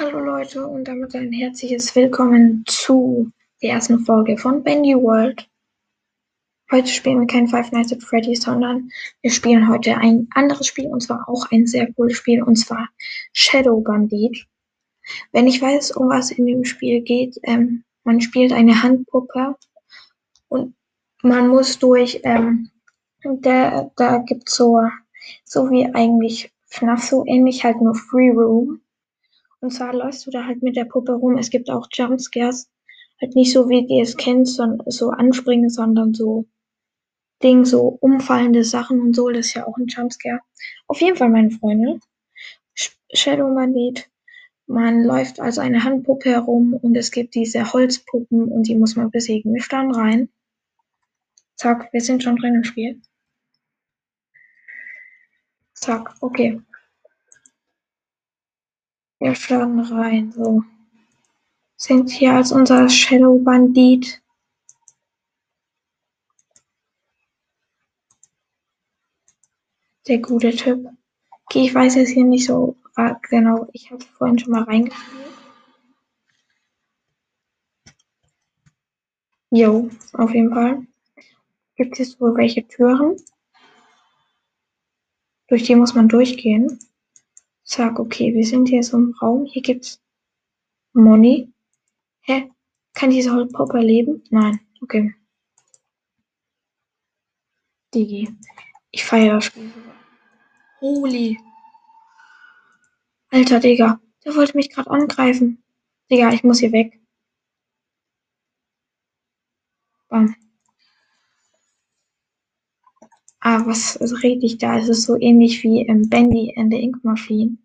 Hallo Leute und damit ein herzliches Willkommen zu der ersten Folge von Bendy World. Heute spielen wir kein Five Nights at Freddy's, sondern wir spielen heute ein anderes Spiel und zwar auch ein sehr cooles Spiel und zwar Shadow Bandit. Wenn ich weiß, um was in dem Spiel geht, ähm, man spielt eine Handpuppe und man muss durch, ähm, da, da gibt es so, so wie eigentlich FNAF so ähnlich, halt nur Free Room. Und zwar läufst du da halt mit der Puppe rum. Es gibt auch Jumpscares. Halt nicht so, wie ihr es kennt, sondern so anspringen, sondern so Ding, so umfallende Sachen und so. Das ist ja auch ein Jumpscare. Auf jeden Fall, meine Freunde. Shadow Bandit. Man läuft als eine Handpuppe herum und es gibt diese Holzpuppen und die muss man besiegen. Wir starten rein. Zack, wir sind schon drin im Spiel. Zack, okay. Wir starten rein. So. Sind hier als unser Shadow Bandit. Der gute Typ. Okay, ich weiß jetzt hier nicht so genau. Ich habe vorhin schon mal reingespielt. Jo, auf jeden Fall. Gibt es wohl welche Türen? Durch die muss man durchgehen. Zack, okay, wir sind hier so im Raum. Hier gibt's Money. Hä? Kann diese Holzpuppe leben? Nein. Okay. Digi. Ich feiere das Spiel. Holy. Alter, Digga. Der wollte mich gerade angreifen. Digga, ich muss hier weg. Bam. Ah, was rede ich da? Es ist so ähnlich wie ähm, Bendy and the Ink Machine.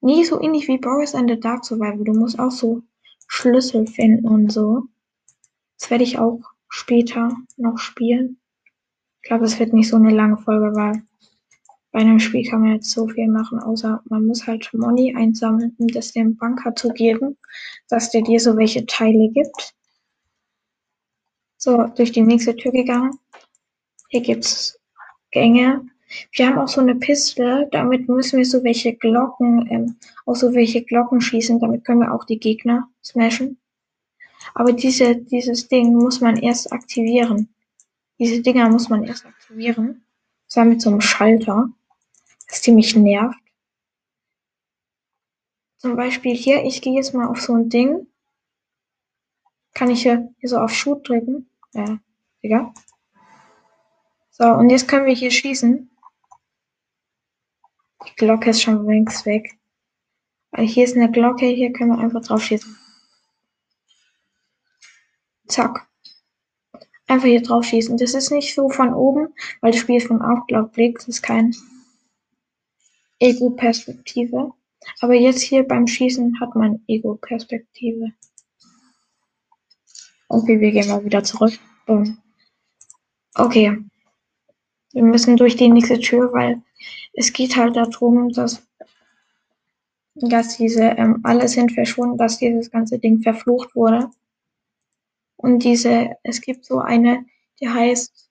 Nie so ähnlich wie Boris and the Dark Survival. Du musst auch so Schlüssel finden und so. Das werde ich auch später noch spielen. Ich glaube, es wird nicht so eine lange Folge, weil bei einem Spiel kann man jetzt so viel machen, außer man muss halt Money einsammeln, um das dem Banker zu geben, dass der dir so welche Teile gibt. So, durch die nächste Tür gegangen. Hier gibt's Gänge. Wir haben auch so eine Piste, damit müssen wir so welche Glocken, ähm, auch so welche Glocken schießen, damit können wir auch die Gegner smashen. Aber diese, dieses Ding muss man erst aktivieren. Diese Dinger muss man erst aktivieren. Zwar mit so einem Schalter, das ziemlich nervt. Zum Beispiel hier, ich gehe jetzt mal auf so ein Ding. Kann ich hier, hier so auf Shoot drücken? Ja, egal. So, und jetzt können wir hier schießen. Die Glocke ist schon längst weg. Weil hier ist eine Glocke, hier können wir einfach drauf schießen. Zack. Einfach hier drauf schießen. Das ist nicht so von oben, weil das Spiel von Aufklapp Das ist kein Ego-Perspektive. Aber jetzt hier beim Schießen hat man Ego-Perspektive. Okay, wir gehen mal wieder zurück. Boom. Okay. Wir müssen durch die nächste Tür, weil es geht halt darum, dass, dass diese, ähm, alle sind verschwunden, dass dieses ganze Ding verflucht wurde. Und diese, es gibt so eine, die heißt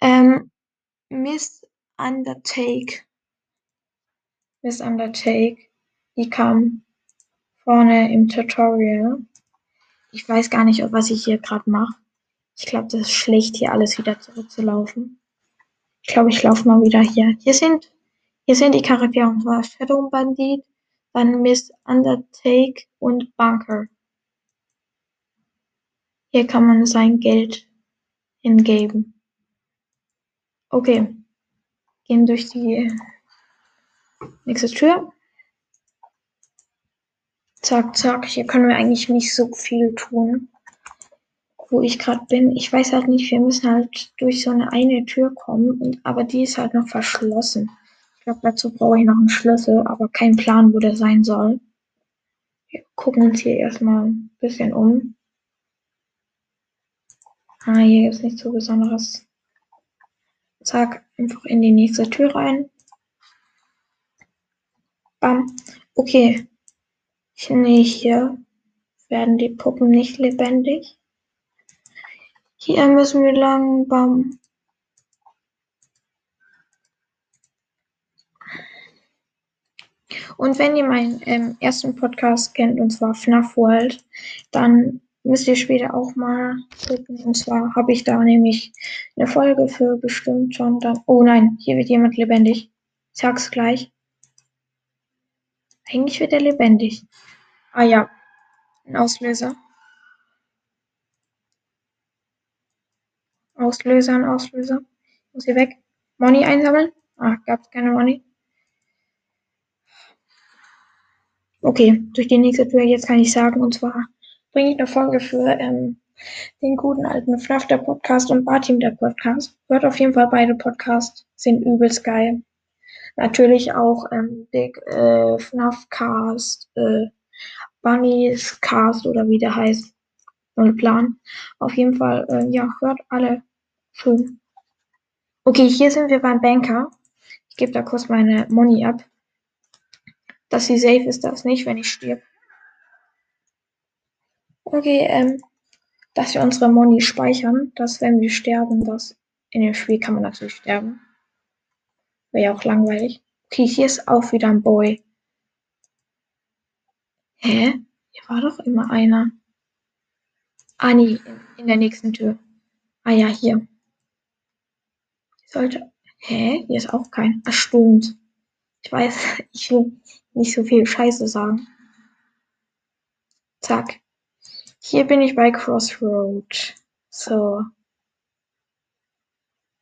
ähm, Miss Undertake. Miss Undertake. Die kam vorne im Tutorial. Ich weiß gar nicht, was ich hier gerade mache. Ich glaube, das ist schlecht, hier alles wieder zurückzulaufen. Ich glaube, ich laufe mal wieder hier. Hier sind, hier sind die Charaktere. Und zwar Shadow Bandit, dann Miss Undertake und Bunker. Hier kann man sein Geld hingeben. Okay. Gehen durch die nächste Tür. Zack, zack. Hier können wir eigentlich nicht so viel tun wo ich gerade bin. Ich weiß halt nicht, wir müssen halt durch so eine eine Tür kommen, und, aber die ist halt noch verschlossen. Ich glaube, dazu brauche ich noch einen Schlüssel, aber kein Plan, wo der sein soll. Wir gucken uns hier erstmal ein bisschen um. Ah, hier gibt es nichts so Besonderes. Zack, einfach in die nächste Tür rein. Bam. Okay. Nee, hier werden die Puppen nicht lebendig. Hier müssen wir lang, bam. Und wenn ihr meinen ähm, ersten Podcast kennt, und zwar FNAF World, dann müsst ihr später auch mal gucken. Und zwar habe ich da nämlich eine Folge für bestimmt schon dann. Oh nein, hier wird jemand lebendig. Ich sag's gleich. Eigentlich wird er lebendig. Ah ja, ein Auslöser. Auslöser, ein Auslöser. Muss hier weg. Money einsammeln. Ah, gab's keine Money. Okay, durch die nächste Tür jetzt kann ich sagen, und zwar bringe ich eine Folge für ähm, den guten alten Fluff der Podcast und Barteam der Podcast. Hört auf jeden Fall beide Podcasts, sind übelst geil. Natürlich auch ähm, Big äh, FNAF Cast, äh, Bunnies Cast oder wie der heißt. Null Plan. Auf jeden Fall, äh, ja, hört alle schön. Okay, hier sind wir beim Banker. Ich gebe da kurz meine Money ab. Dass sie safe ist, das nicht, wenn ich stirb. Okay, ähm, dass wir unsere Money speichern, dass wenn wir sterben, dass in dem Spiel kann man natürlich sterben. Wäre ja auch langweilig. Okay, hier ist auch wieder ein Boy. Hä? Hier war doch immer einer. Ah, nee, in, in der nächsten Tür. Ah ja, hier. Sollte. Hä? Hier ist auch kein. Ah, stimmt. Ich weiß, ich will nicht so viel Scheiße sagen. Zack. Hier bin ich bei Crossroad. So.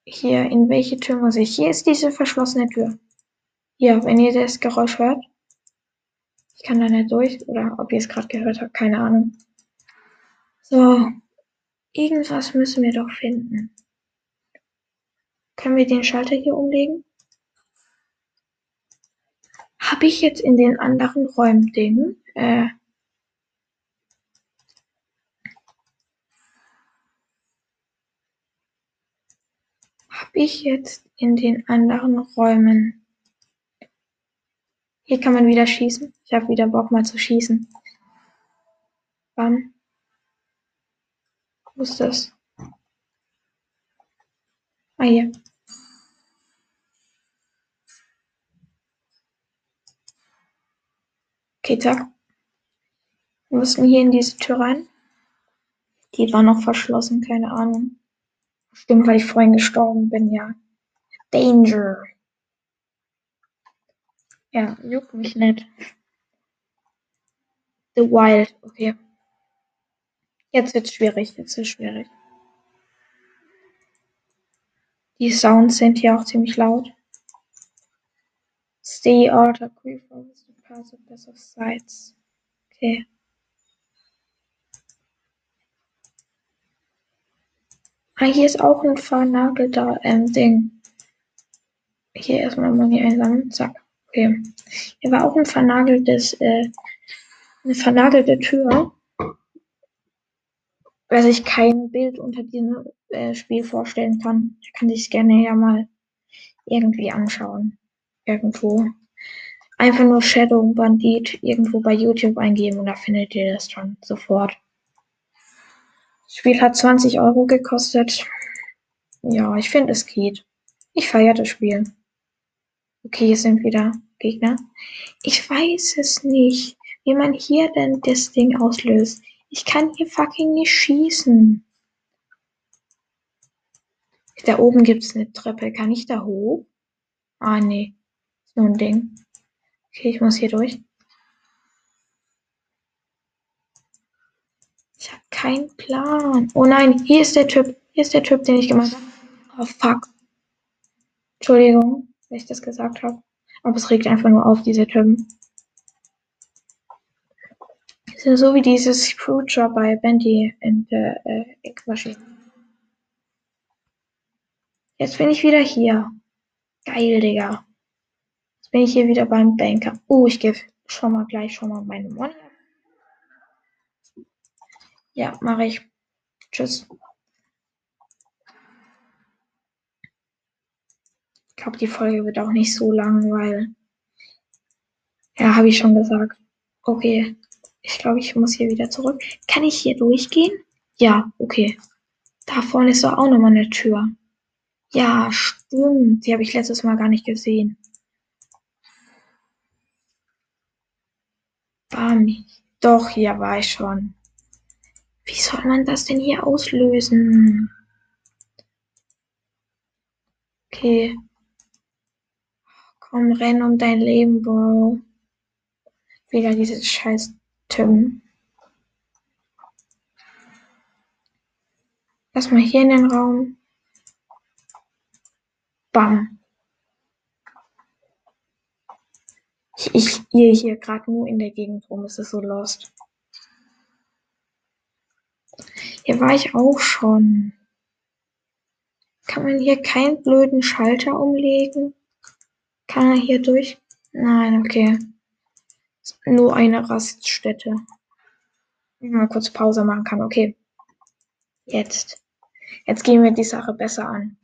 Hier, in welche Tür muss ich? Hier ist diese verschlossene Tür. Ja, wenn ihr das Geräusch hört. Ich kann da nicht durch. Oder ob ihr es gerade gehört habt, keine Ahnung. So. Irgendwas müssen wir doch finden. Können wir den Schalter hier umlegen? Habe ich jetzt in den anderen Räumen Dinge? Äh, Habe ich jetzt in den anderen Räumen? Hier kann man wieder schießen. Ich habe wieder Bock mal zu schießen. Bam. Wo ist das? Hier. Okay, zack. Wir mussten hier in diese Tür rein. Die war noch verschlossen, keine Ahnung. Stimmt, weil ich vorhin gestorben bin, ja. Danger. Ja, juckt mich nicht. The Wild, okay. Jetzt wird's schwierig, jetzt wird's schwierig. Die Sounds sind hier auch ziemlich laut. Stay out of preference to pass of best of sides. Okay. Ah, hier ist auch ein vernagelter ähm, Ding. Hier erstmal Money einsammeln. Zack. Okay. Hier war auch ein vernageltes, äh, eine vernagelte Tür. Wer sich kein Bild unter diesem äh, Spiel vorstellen kann, der kann sich gerne ja mal irgendwie anschauen. Irgendwo. Einfach nur Shadow Bandit irgendwo bei YouTube eingeben und da findet ihr das schon sofort. Das Spiel hat 20 Euro gekostet. Ja, ich finde, es geht. Ich feiere das Spiel. Okay, hier sind wieder Gegner. Ich weiß es nicht, wie man hier denn das Ding auslöst. Ich kann hier fucking nicht schießen. Da oben gibt es eine Treppe. Kann ich da hoch? Ah, nee. Ist nur ein Ding. Okay, ich muss hier durch. Ich habe keinen Plan. Oh nein, hier ist der Typ. Hier ist der Typ, den ich gemacht habe. Oh fuck. Entschuldigung, dass ich das gesagt habe. Aber es regt einfach nur auf, diese Typen. Sind so wie dieses Screwjob bei Bendy in der äh, Eckmaschine. Jetzt bin ich wieder hier. Geil, Digga. Jetzt bin ich hier wieder beim Banker. Oh, ich gebe schon mal gleich schon mal meine Money Ja, mache ich. Tschüss. Ich glaube, die Folge wird auch nicht so lang, weil. Ja, habe ich schon gesagt. Okay. Ich glaube, ich muss hier wieder zurück. Kann ich hier durchgehen? Ja, okay. Da vorne ist doch auch nochmal eine Tür. Ja, stimmt. Die habe ich letztes Mal gar nicht gesehen. Bam. Doch, hier war ich schon. Wie soll man das denn hier auslösen? Okay. Komm, renn um dein Leben, Bro. Wieder dieses scheiß Tim. Lass mal hier in den Raum. Bam. Ich, ich irre hier gerade nur in der Gegend rum. Es ist so lost. Hier war ich auch schon. Kann man hier keinen blöden Schalter umlegen? Kann er hier durch? Nein, okay. Nur eine Raststätte. Mal kurz Pause machen kann. Okay. Jetzt. Jetzt gehen wir die Sache besser an.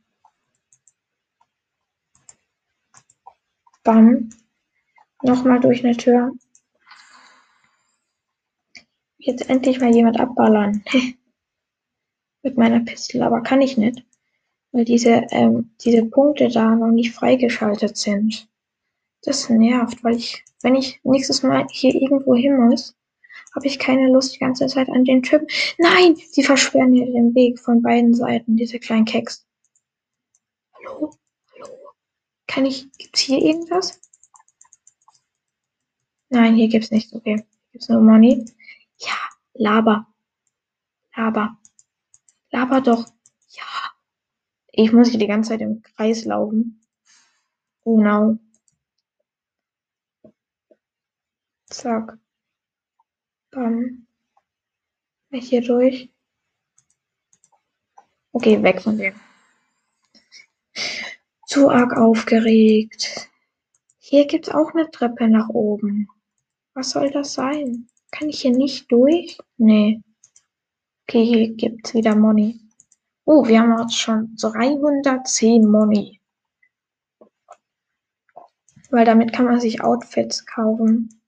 Bam. Nochmal durch eine Tür. Jetzt endlich mal jemand abballern. Mit meiner Pistole, aber kann ich nicht. Weil diese, ähm, diese Punkte da noch nicht freigeschaltet sind. Das nervt, weil ich, wenn ich nächstes Mal hier irgendwo hin muss, habe ich keine Lust die ganze Zeit an den Typen. Nein, sie versperren hier den Weg von beiden Seiten, diese kleinen Keks. Hallo? Kann ich, gibt's hier irgendwas? Nein, hier gibt's nichts. Okay. Gibt's nur Money. Ja, laber. Laber. Laber doch. Ja. Ich muss hier die ganze Zeit im Kreis laufen. Oh no. Zack. Dann hier durch. Okay, weg von dem. Zu arg aufgeregt. Hier gibt's auch eine Treppe nach oben. Was soll das sein? Kann ich hier nicht durch? Nee. Okay, hier gibt's wieder Money. Oh, wir haben jetzt schon 310 Money. Weil damit kann man sich Outfits kaufen.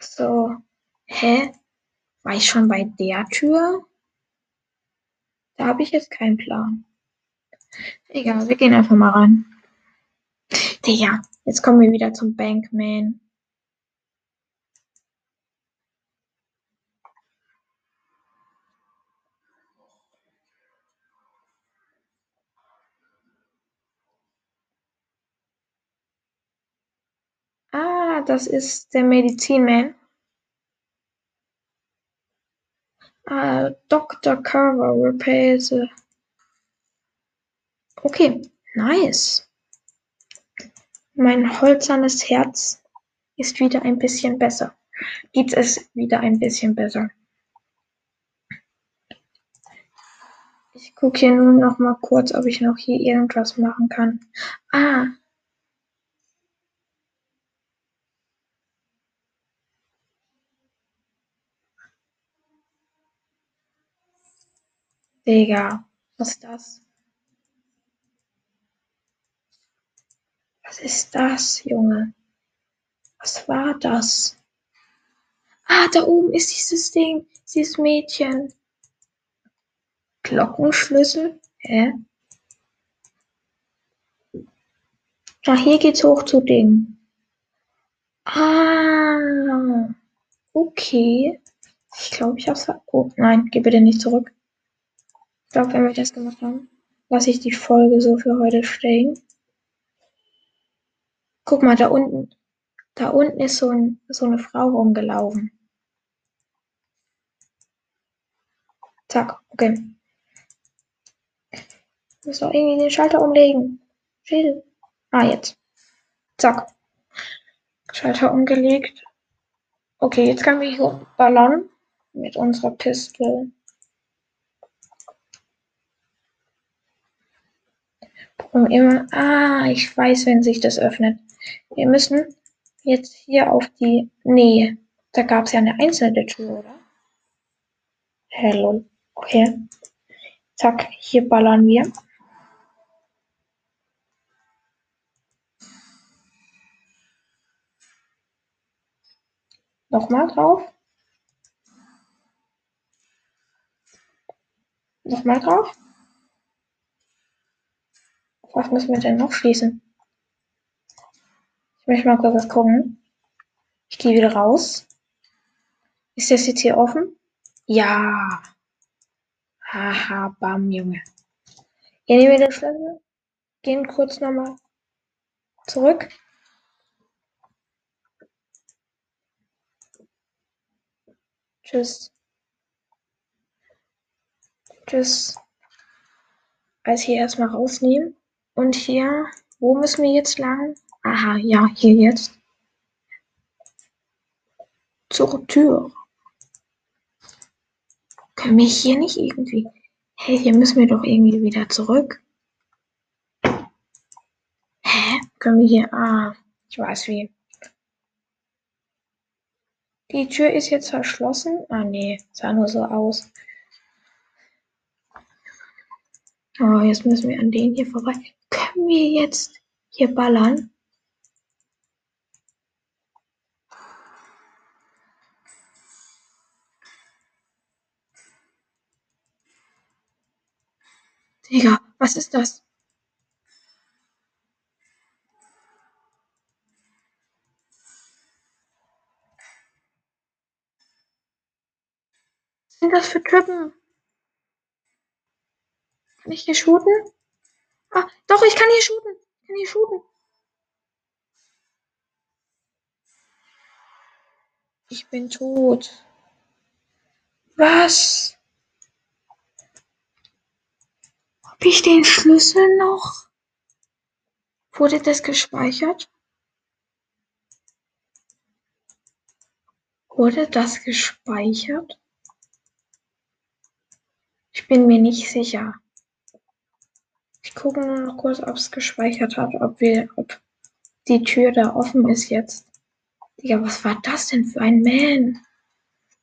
So. Hä? War ich schon bei der Tür? Da habe ich jetzt keinen Plan. Egal, wir gehen einfach mal rein. Digga, Jetzt kommen wir wieder zum Bankman. Ah, das ist der Medizinman. Ah, Dr. Carver repairs. Okay, nice. Mein holzernes Herz ist wieder ein bisschen besser. Geht es wieder ein bisschen besser. Ich gucke hier nur noch mal kurz, ob ich noch hier irgendwas machen kann. Ah. Digga, was ist das? Was ist das, Junge? Was war das? Ah, da oben ist dieses Ding, dieses Mädchen. Glockenschlüssel? Hä? Na, hier geht's hoch zu Ding. Ah, okay. Ich glaube, ich hab's. Oh, nein, geh bitte nicht zurück. Ich glaube, wenn wir das gemacht haben, lasse ich die Folge so für heute stehen. Guck mal, da unten, da unten ist so, ein, so eine Frau rumgelaufen. Zack, okay. Ich muss doch irgendwie den Schalter umlegen. Schädel. Ah, jetzt. Zack. Schalter umgelegt. Okay, jetzt können wir hier ballern mit unserer Pistole. Und immer, ah, ich weiß, wenn sich das öffnet. Wir müssen jetzt hier auf die. Nee, da gab es ja eine einzelne Tür, oder? Hello. Okay. Zack, hier ballern wir. Nochmal drauf. Nochmal drauf. Was müssen wir denn noch schließen? möchte mal kurz was gucken. Ich gehe wieder raus. Ist das jetzt hier offen? Ja. Haha, bam, Junge. Hier nehmen wir den Schlüssel. Gehen kurz nochmal zurück. Tschüss. Tschüss. Also hier erstmal rausnehmen. Und hier, wo müssen wir jetzt lang? Aha, ja, hier jetzt. Zur Tür. Können wir hier nicht irgendwie... Hey, hier müssen wir doch irgendwie wieder zurück. Hä? Können wir hier... Ah, ich weiß wie. Die Tür ist jetzt verschlossen. Ah, nee, sah nur so aus. Oh, jetzt müssen wir an den hier vorbei. Können wir jetzt hier ballern? Digga, was ist das? Was sind das für Typen? Kann ich hier shooten? Doch, ich kann hier shooten. Ich kann hier shooten. Ich bin tot. Was? Hab ich den Schlüssel noch? Wurde das gespeichert? Wurde das gespeichert? Ich bin mir nicht sicher. Ich gucke nur noch kurz, ob es gespeichert hat, ob wir, ob die Tür da offen ist jetzt. Digga, was war das denn für ein Man?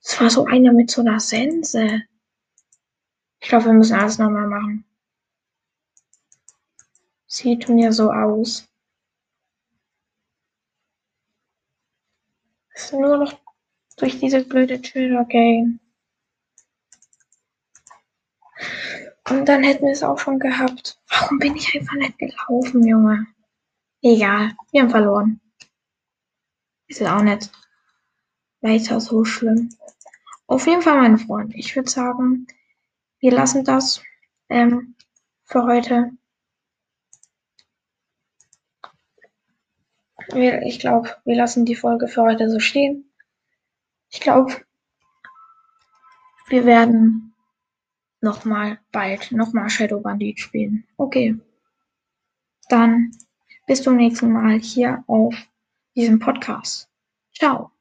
Das war so einer mit so einer Sense. Ich glaube, wir müssen alles nochmal machen. Sieht mir so aus. Ist nur noch durch diese blöde Tür gehen. Und dann hätten wir es auch schon gehabt. Warum bin ich einfach nicht gelaufen, Junge? Egal, wir haben verloren. Ist ja auch nicht weiter so schlimm. Auf jeden Fall, meine Freunde, ich würde sagen, wir lassen das ähm, für heute. Ich glaube, wir lassen die Folge für heute so stehen. Ich glaube, wir werden nochmal bald nochmal Shadow Bandit spielen. Okay. Dann bis zum nächsten Mal hier auf diesem Podcast. Ciao.